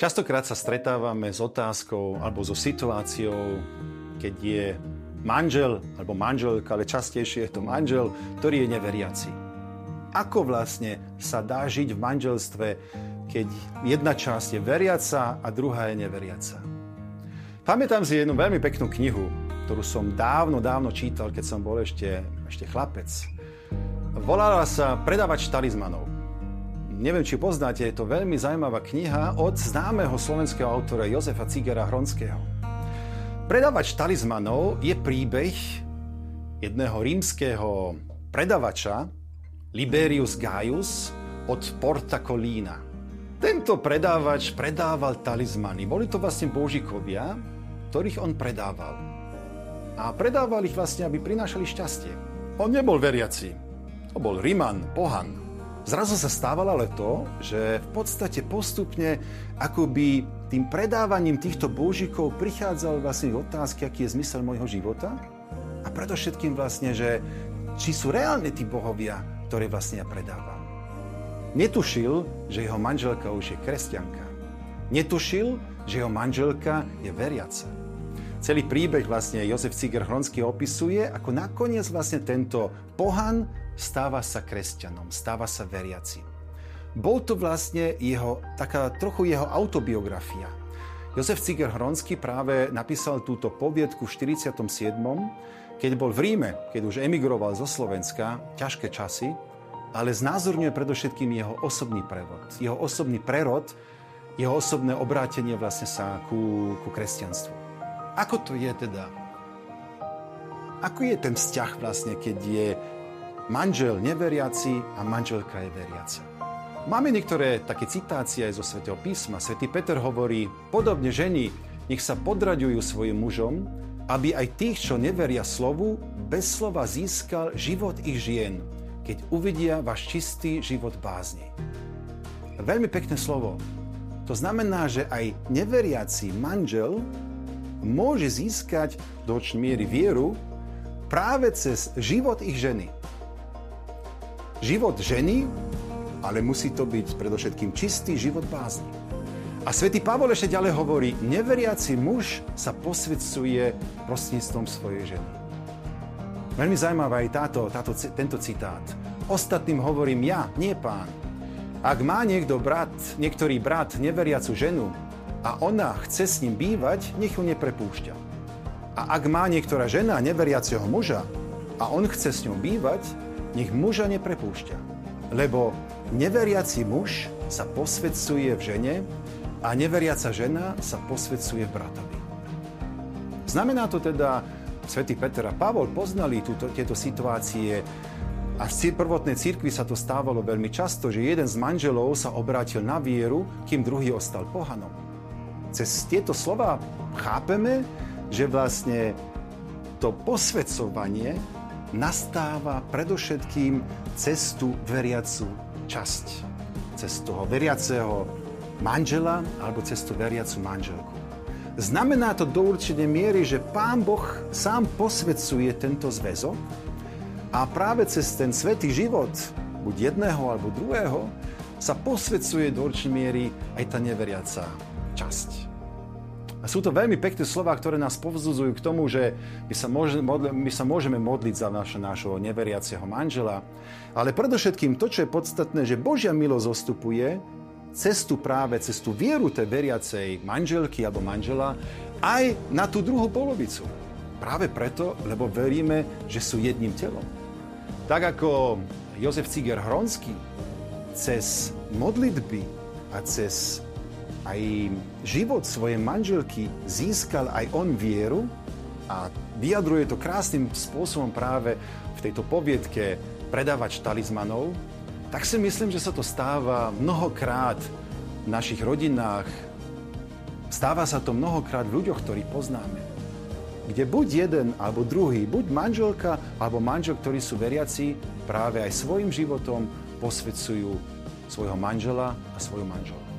Častokrát sa stretávame s otázkou alebo so situáciou, keď je manžel alebo manželka, ale častejšie je to manžel, ktorý je neveriaci. Ako vlastne sa dá žiť v manželstve, keď jedna časť je veriaca a druhá je neveriaca? Pamätám si jednu veľmi peknú knihu, ktorú som dávno, dávno čítal, keď som bol ešte, ešte chlapec. Volala sa Predavač talizmanov neviem, či poznáte, je to veľmi zaujímavá kniha od známeho slovenského autora Jozefa Cigera Hronského. Predavač talizmanov je príbeh jedného rímskeho predavača Liberius Gaius od Porta Colina. Tento predávač predával talizmany. Boli to vlastne božikovia, ktorých on predával. A predával ich vlastne, aby prinášali šťastie. On nebol veriaci. To bol Riman, pohan. Zrazu sa stávalo ale to, že v podstate postupne akoby tým predávaním týchto bôžikov prichádzal vlastne otázky, aký je zmysel môjho života a predovšetkým vlastne, že či sú reálne tí bohovia, ktoré vlastne ja predávam. Netušil, že jeho manželka už je kresťanka. Netušil, že jeho manželka je veriaca. Celý príbeh vlastne Jozef Ciger Hronský opisuje, ako nakoniec vlastne tento pohan stáva sa kresťanom, stáva sa veriacim. Bol to vlastne jeho, taká trochu jeho autobiografia. Jozef Ciger Hronsky práve napísal túto poviedku v 47., keď bol v Ríme, keď už emigroval zo Slovenska, ťažké časy, ale znázorňuje predovšetkým jeho osobný prerod. Jeho osobný prerod, jeho osobné obrátenie vlastne sa ku, ku kresťanstvu. Ako to je teda? Ako je ten vzťah vlastne, keď je manžel neveriaci a manželka je veriaca. Máme niektoré také citácie aj zo svätého písma. Svetý Peter hovorí, podobne ženy, nech sa podraďujú svojim mužom, aby aj tých, čo neveria slovu, bez slova získal život ich žien, keď uvidia váš čistý život bázni. Veľmi pekné slovo. To znamená, že aj neveriaci manžel môže získať do miery vieru práve cez život ich ženy život ženy, ale musí to byť predovšetkým čistý život bázni. A svätý Pavol ešte ďalej hovorí, neveriaci muž sa posvedcuje prostredníctvom svojej ženy. Veľmi zaujímavá je táto, táto, tento citát. Ostatným hovorím ja, nie pán. Ak má niekto brat, niektorý brat neveriacu ženu a ona chce s ním bývať, nech ju neprepúšťa. A ak má niektorá žena neveriaceho muža a on chce s ňou bývať, nech muža neprepúšťa. Lebo neveriaci muž sa posvedcuje v žene a neveriaca žena sa posvedcuje bratovi. Znamená to teda, svätý Peter a Pavol poznali túto, tieto situácie a v prvotnej cirkvi sa to stávalo veľmi často, že jeden z manželov sa obrátil na vieru, kým druhý ostal pohanom. Cez tieto slova chápeme, že vlastne to posvedcovanie nastáva predovšetkým cestu veriacu časť. Cez toho veriaceho manžela alebo cez tú veriacu manželku. Znamená to do určitej miery, že Pán Boh sám posvedcuje tento zväzok a práve cez ten svetý život, buď jedného alebo druhého, sa posvedcuje do určitej miery aj tá neveriaca časť. A sú to veľmi pekné slova, ktoré nás povzudzujú k tomu, že my sa, môže, modli, my sa môžeme modliť za našo, našho neveriaceho manžela, ale predovšetkým to, čo je podstatné, že Božia milosť zostupuje cestu práve, cestu vieru tej veriacej manželky alebo manžela aj na tú druhú polovicu. Práve preto, lebo veríme, že sú jedným telom. Tak ako Jozef Ciger Hronský cez modlitby a cez aj život svojej manželky získal aj on vieru a vyjadruje to krásnym spôsobom práve v tejto poviedke predávač talizmanov, tak si myslím, že sa to stáva mnohokrát v našich rodinách. Stáva sa to mnohokrát v ľuďoch, ktorí poznáme. Kde buď jeden alebo druhý, buď manželka alebo manžel, ktorí sú veriaci, práve aj svojim životom posvedcujú svojho manžela a svoju manželku.